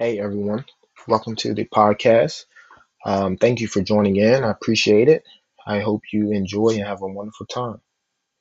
Hey, everyone. Welcome to the podcast. Um, thank you for joining in. I appreciate it. I hope you enjoy and have a wonderful time.